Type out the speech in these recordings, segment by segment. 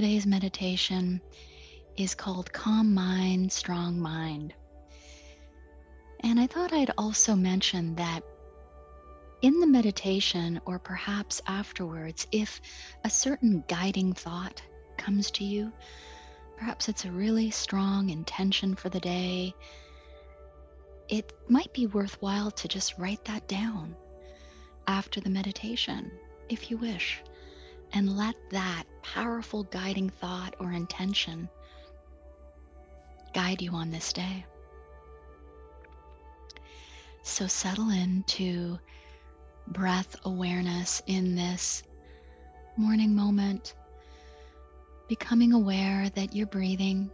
today's meditation is called Calm Mind, Strong Mind. And I thought I'd also mention that in the meditation, or perhaps afterwards, if a certain guiding thought comes to you, perhaps it's a really strong intention for the day, it might be worthwhile to just write that down after the meditation, if you wish, and let that powerful guiding thought or intention guide you on this day. So settle into breath awareness in this morning moment, becoming aware that you're breathing,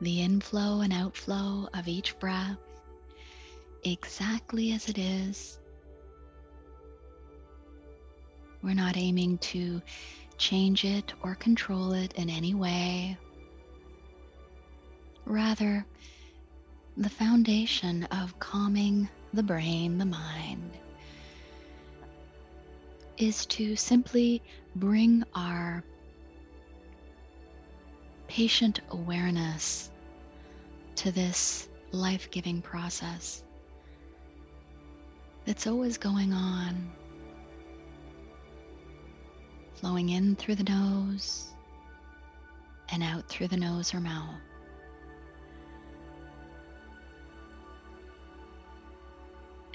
the inflow and outflow of each breath exactly as it is. We're not aiming to change it or control it in any way. Rather, the foundation of calming the brain, the mind, is to simply bring our patient awareness to this life giving process that's always going on, flowing in through the nose and out through the nose or mouth.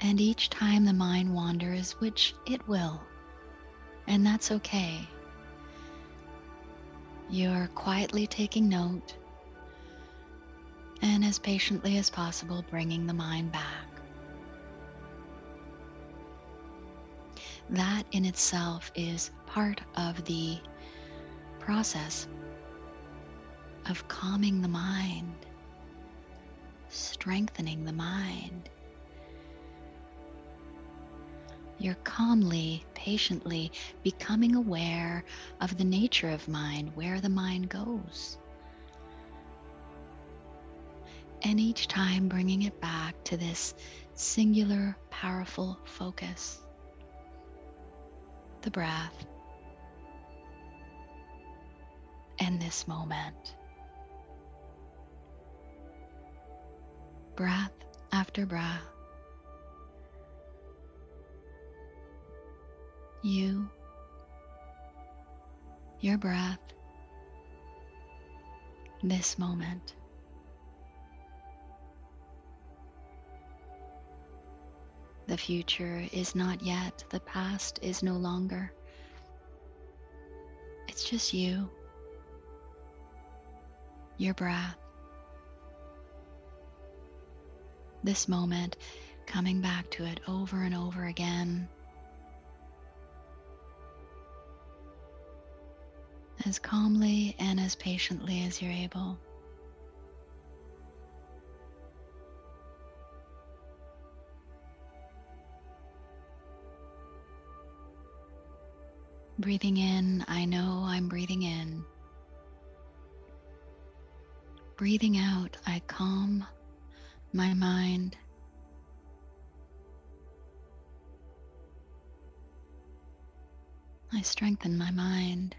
And each time the mind wanders, which it will, and that's okay, you're quietly taking note and as patiently as possible bringing the mind back. That in itself is part of the process of calming the mind, strengthening the mind. You're calmly, patiently becoming aware of the nature of mind, where the mind goes. And each time bringing it back to this singular, powerful focus the breath and this moment. Breath after breath. You, your breath, this moment. The future is not yet, the past is no longer. It's just you, your breath, this moment, coming back to it over and over again. As calmly and as patiently as you're able. Breathing in, I know I'm breathing in. Breathing out, I calm my mind. I strengthen my mind.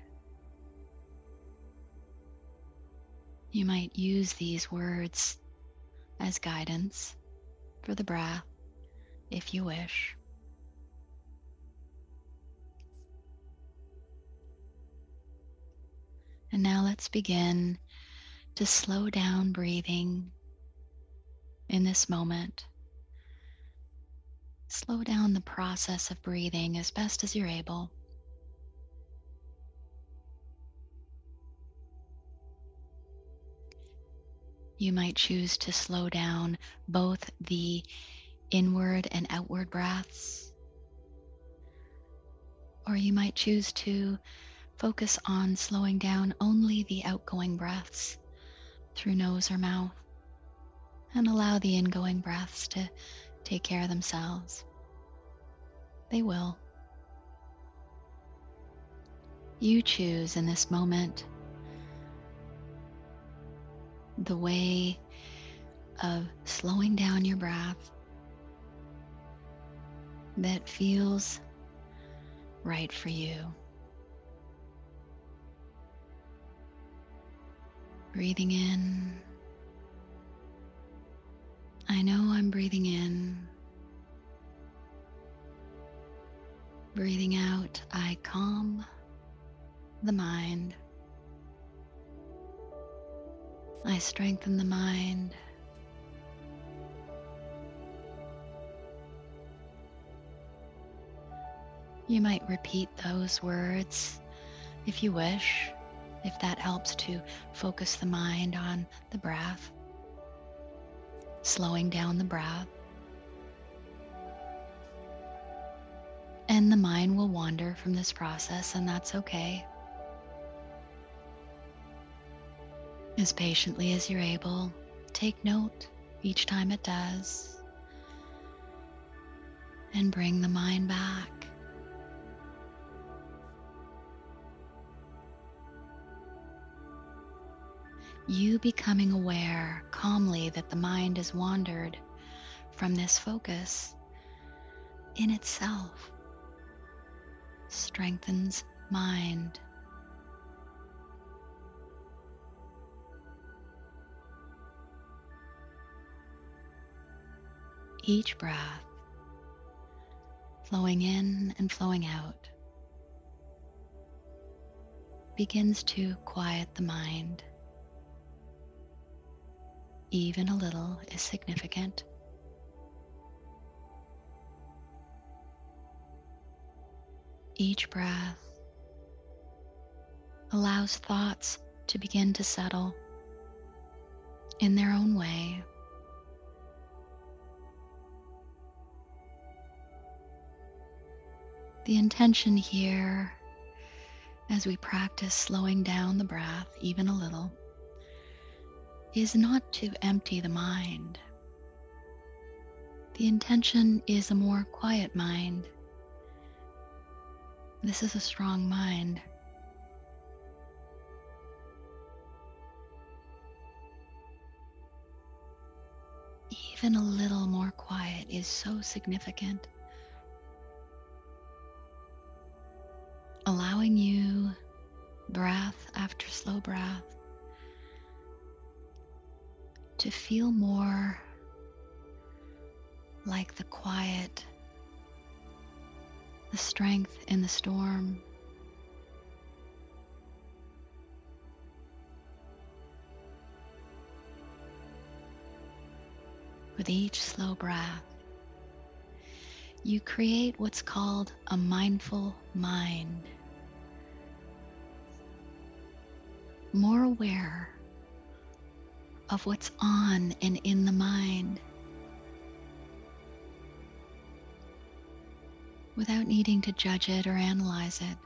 You might use these words as guidance for the breath if you wish. And now let's begin to slow down breathing in this moment. Slow down the process of breathing as best as you're able. You might choose to slow down both the inward and outward breaths, or you might choose to Focus on slowing down only the outgoing breaths through nose or mouth and allow the ingoing breaths to take care of themselves. They will. You choose in this moment the way of slowing down your breath that feels right for you. Breathing in. I know I'm breathing in. Breathing out, I calm the mind. I strengthen the mind. You might repeat those words if you wish, if that helps to focus the mind on the breath, slowing down the breath. And the mind will wander from this process, and that's okay. As patiently as you're able, take note each time it does, and bring the mind back. You becoming aware calmly that the mind has wandered from this focus in itself strengthens mind. Each breath flowing in and flowing out begins to quiet the mind even a little is significant. Each breath allows thoughts to begin to settle in their own way. The intention here, as we practice slowing down the breath even a little, is not to empty the mind. The intention is a more quiet mind. This is a strong mind. Even a little more quiet is so significant. Allowing you breath after slow breath to feel more like the quiet, the strength in the storm. With each slow breath, you create what's called a mindful mind. More aware of what's on and in the mind without needing to judge it or analyze it.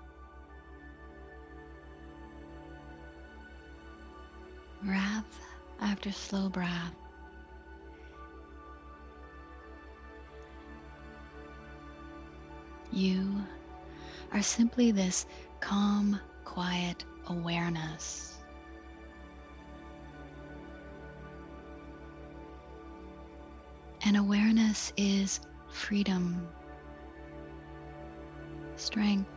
Breath after slow breath. You are simply this calm, quiet awareness. And awareness is freedom, strength.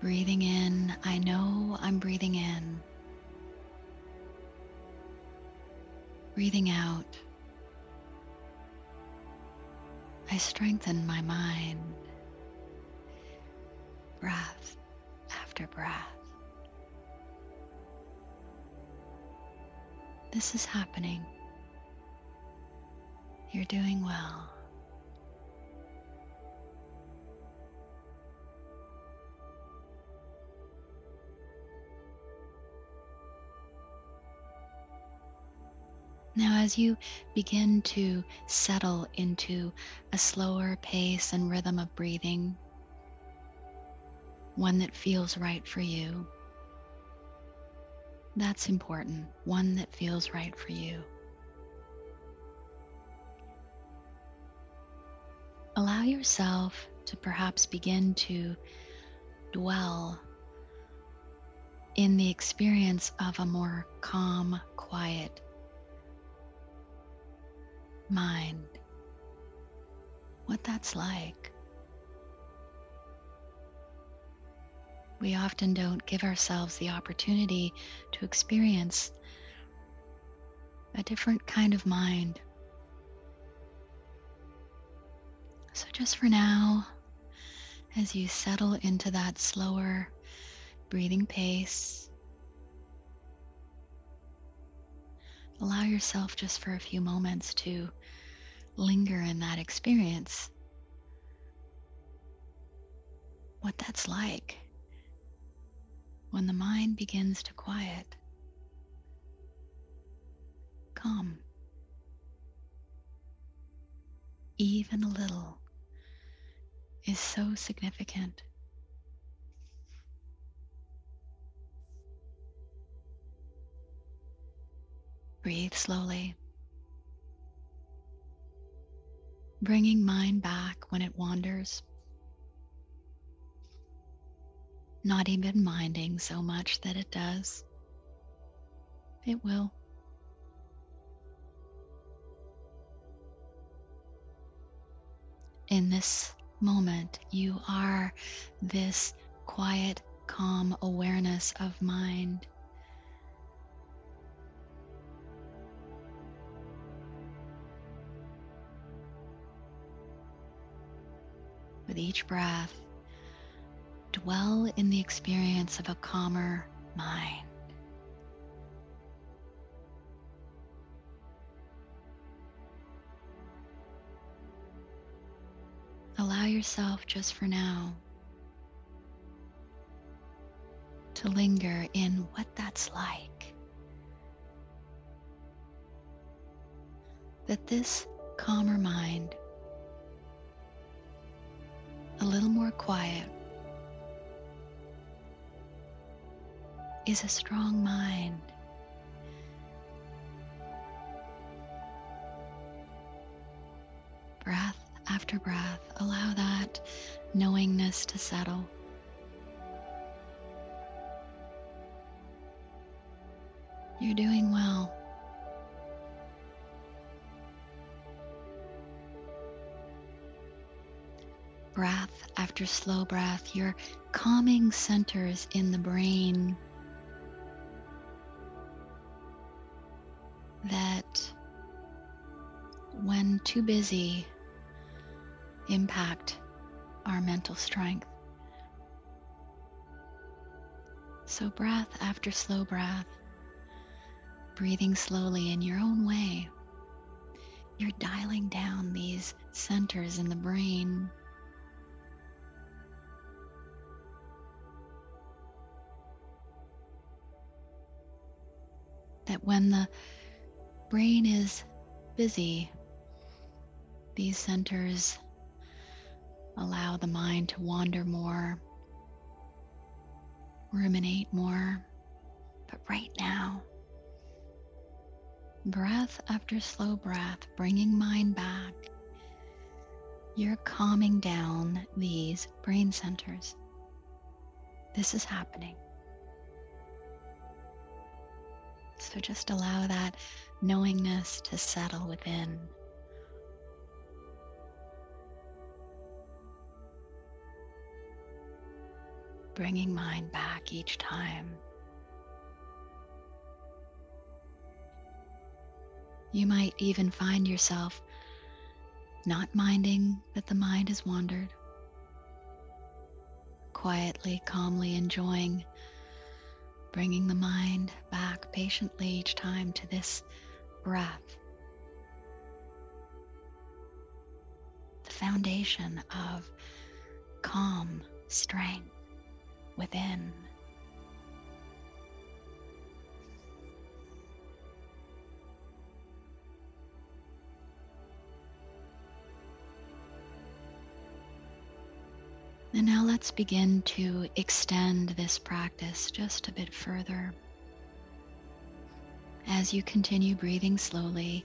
Breathing in, I know I'm breathing in. Breathing out, I strengthen my mind. Breath after breath. This is happening. You're doing well. Now, as you begin to settle into a slower pace and rhythm of breathing, one that feels right for you, that's important, one that feels right for you. Allow yourself to perhaps begin to dwell in the experience of a more calm, quiet mind. What that's like. We often don't give ourselves the opportunity to experience a different kind of mind. So, just for now, as you settle into that slower breathing pace, allow yourself just for a few moments to linger in that experience. What that's like when the mind begins to quiet, calm, even a little, is so significant. Breathe slowly, bringing mind back when it wanders. Not even minding so much that it does. It will. In this moment, you are this quiet, calm awareness of mind. With each breath, dwell in the experience of a calmer mind. Allow yourself just for now to linger in what that's like. That this calmer mind, a little more quiet, is a strong mind. Breath after breath, allow that knowingness to settle. You're doing well. Breath after slow breath, you're calming centers in the brain that, when too busy, impact our mental strength. So, breath after slow breath, breathing slowly in your own way, you're dialing down these centers in the brain. That when the brain is busy, these centers allow the mind to wander more, ruminate more. But right now, breath after slow breath, bringing mind back, you're calming down these brain centers. This is happening. So just allow that knowingness to settle within. bringing mind back each time. You might even find yourself not minding that the mind has wandered, quietly, calmly enjoying bringing the mind back patiently each time to this breath. The foundation of calm strength within. And now let's begin to extend this practice just a bit further. As you continue breathing slowly,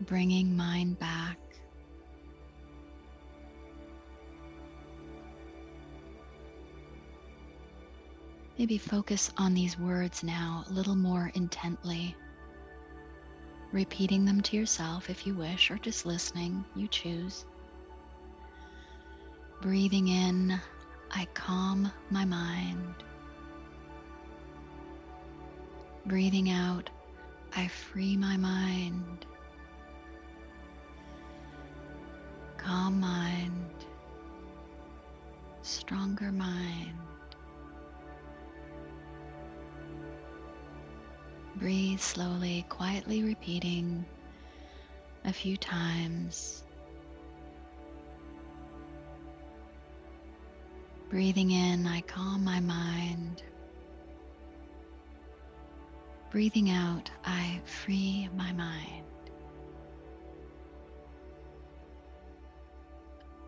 bringing mind back Maybe focus on these words now a little more intently. Repeating them to yourself if you wish, or just listening, you choose. Breathing in, I calm my mind. Breathing out, I free my mind. Calm mind, stronger mind. Breathe slowly, quietly repeating a few times. Breathing in, I calm my mind. Breathing out, I free my mind.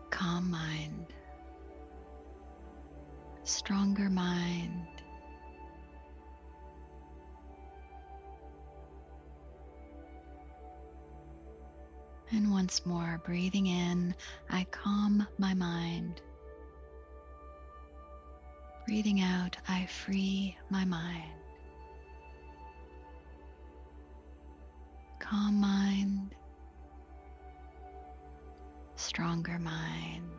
Calm mind. Stronger mind. And once more, breathing in, I calm my mind. Breathing out, I free my mind. Calm mind, stronger mind.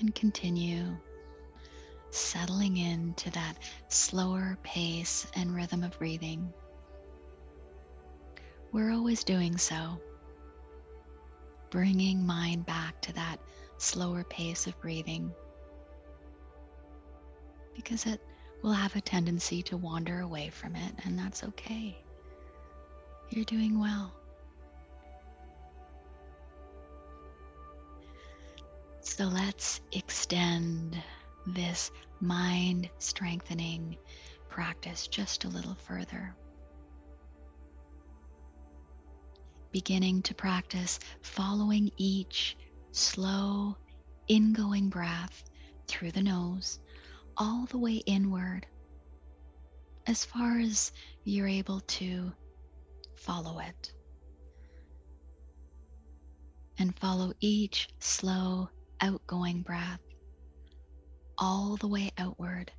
And continue settling into that slower pace and rhythm of breathing. We're always doing so, bringing mind back to that slower pace of breathing because it will have a tendency to wander away from it, and that's okay. You're doing well. So let's extend this mind strengthening practice just a little further. Beginning to practice following each slow ingoing breath through the nose all the way inward as far as you're able to follow it. And follow each slow outgoing breath all the way outward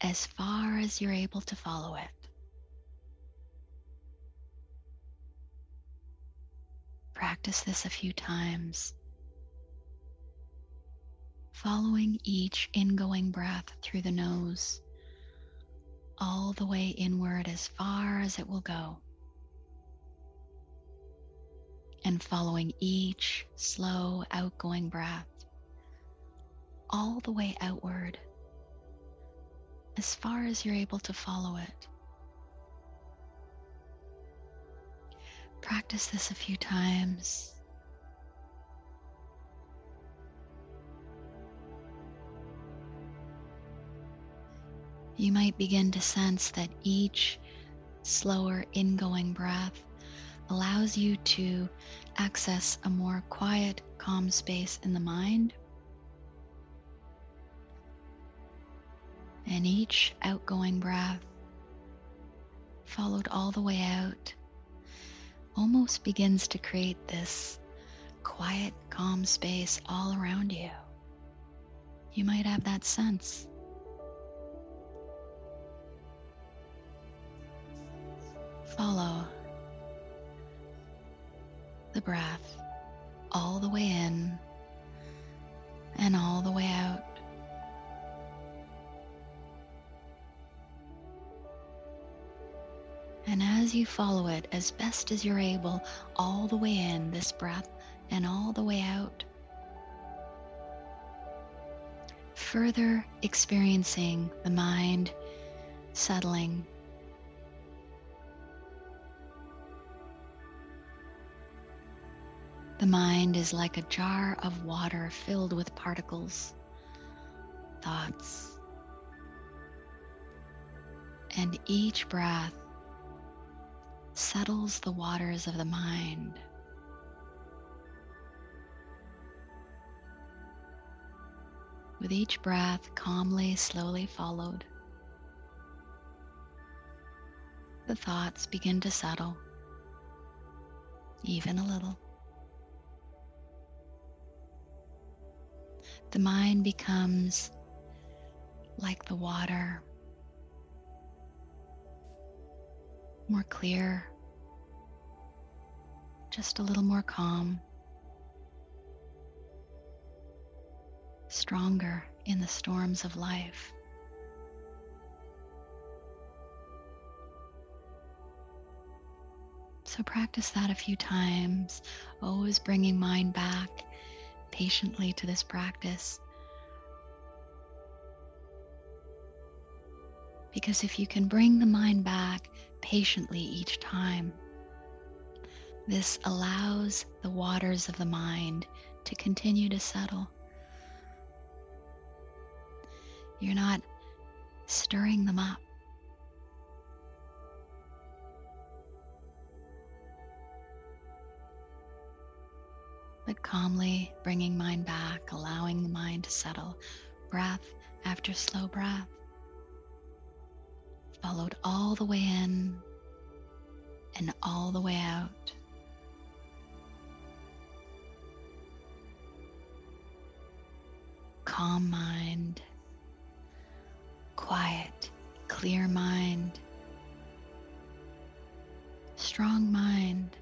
as far as you're able to follow it. Practice this a few times, following each ingoing breath through the nose, all the way inward as far as it will go, and following each slow outgoing breath all the way outward as far as you're able to follow it. Practice this a few times. You might begin to sense that each slower ingoing breath allows you to access a more quiet, calm space in the mind. And each outgoing breath, followed all the way out, almost begins to create this quiet, calm space all around you. You might have that sense. Follow the breath all the way in and all the way out. And as you follow it as best as you're able, all the way in this breath and all the way out, further experiencing the mind settling. The mind is like a jar of water filled with particles, thoughts. And each breath settles the waters of the mind. With each breath calmly, slowly followed, the thoughts begin to settle, even a little. The mind becomes like the water more clear, just a little more calm. stronger in the storms of life. So practice that a few times, always bringing mind back patiently to this practice. Because if you can bring the mind back patiently each time, this allows the waters of the mind to continue to settle. You're not stirring them up. But calmly bringing mind back, allowing the mind to settle, breath after slow breath followed all the way in and all the way out. Calm mind, quiet, clear mind, strong mind.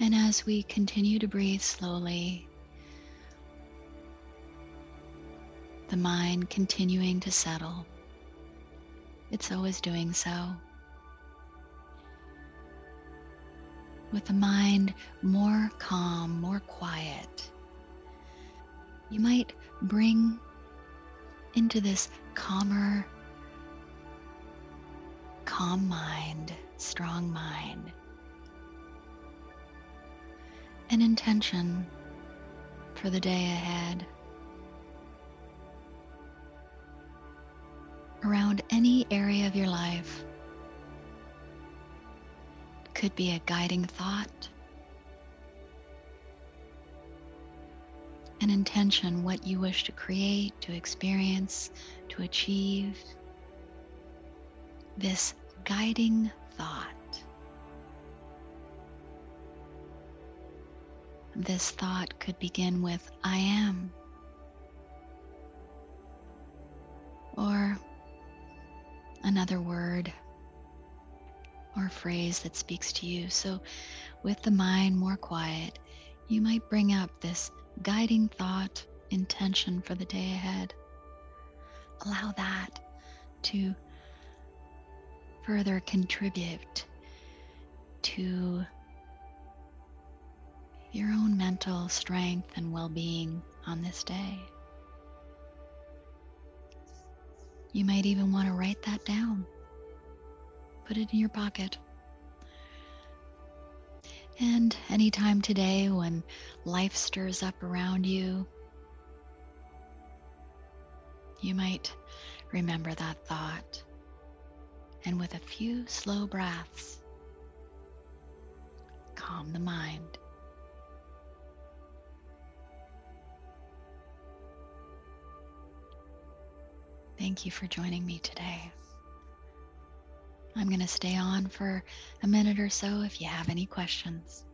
And as we continue to breathe slowly, the mind continuing to settle. It's always doing so. With the mind more calm, more quiet, you might bring into this calmer, calm mind, strong mind, an intention for the day ahead. around any area of your life. Could be a guiding thought, an intention, what you wish to create, to experience, to achieve. This guiding thought. This thought could begin with I am. Or another word or phrase that speaks to you. So, with the mind more quiet, you might bring up this guiding thought, intention for the day ahead. Allow that to further contribute to your own mental strength and well being on this day. You might even want to write that down. Put it in your pocket. And anytime today when life stirs up around you, you might remember that thought. And with a few slow breaths, calm the mind. Thank you for joining me today. I'm going to stay on for a minute or so if you have any questions.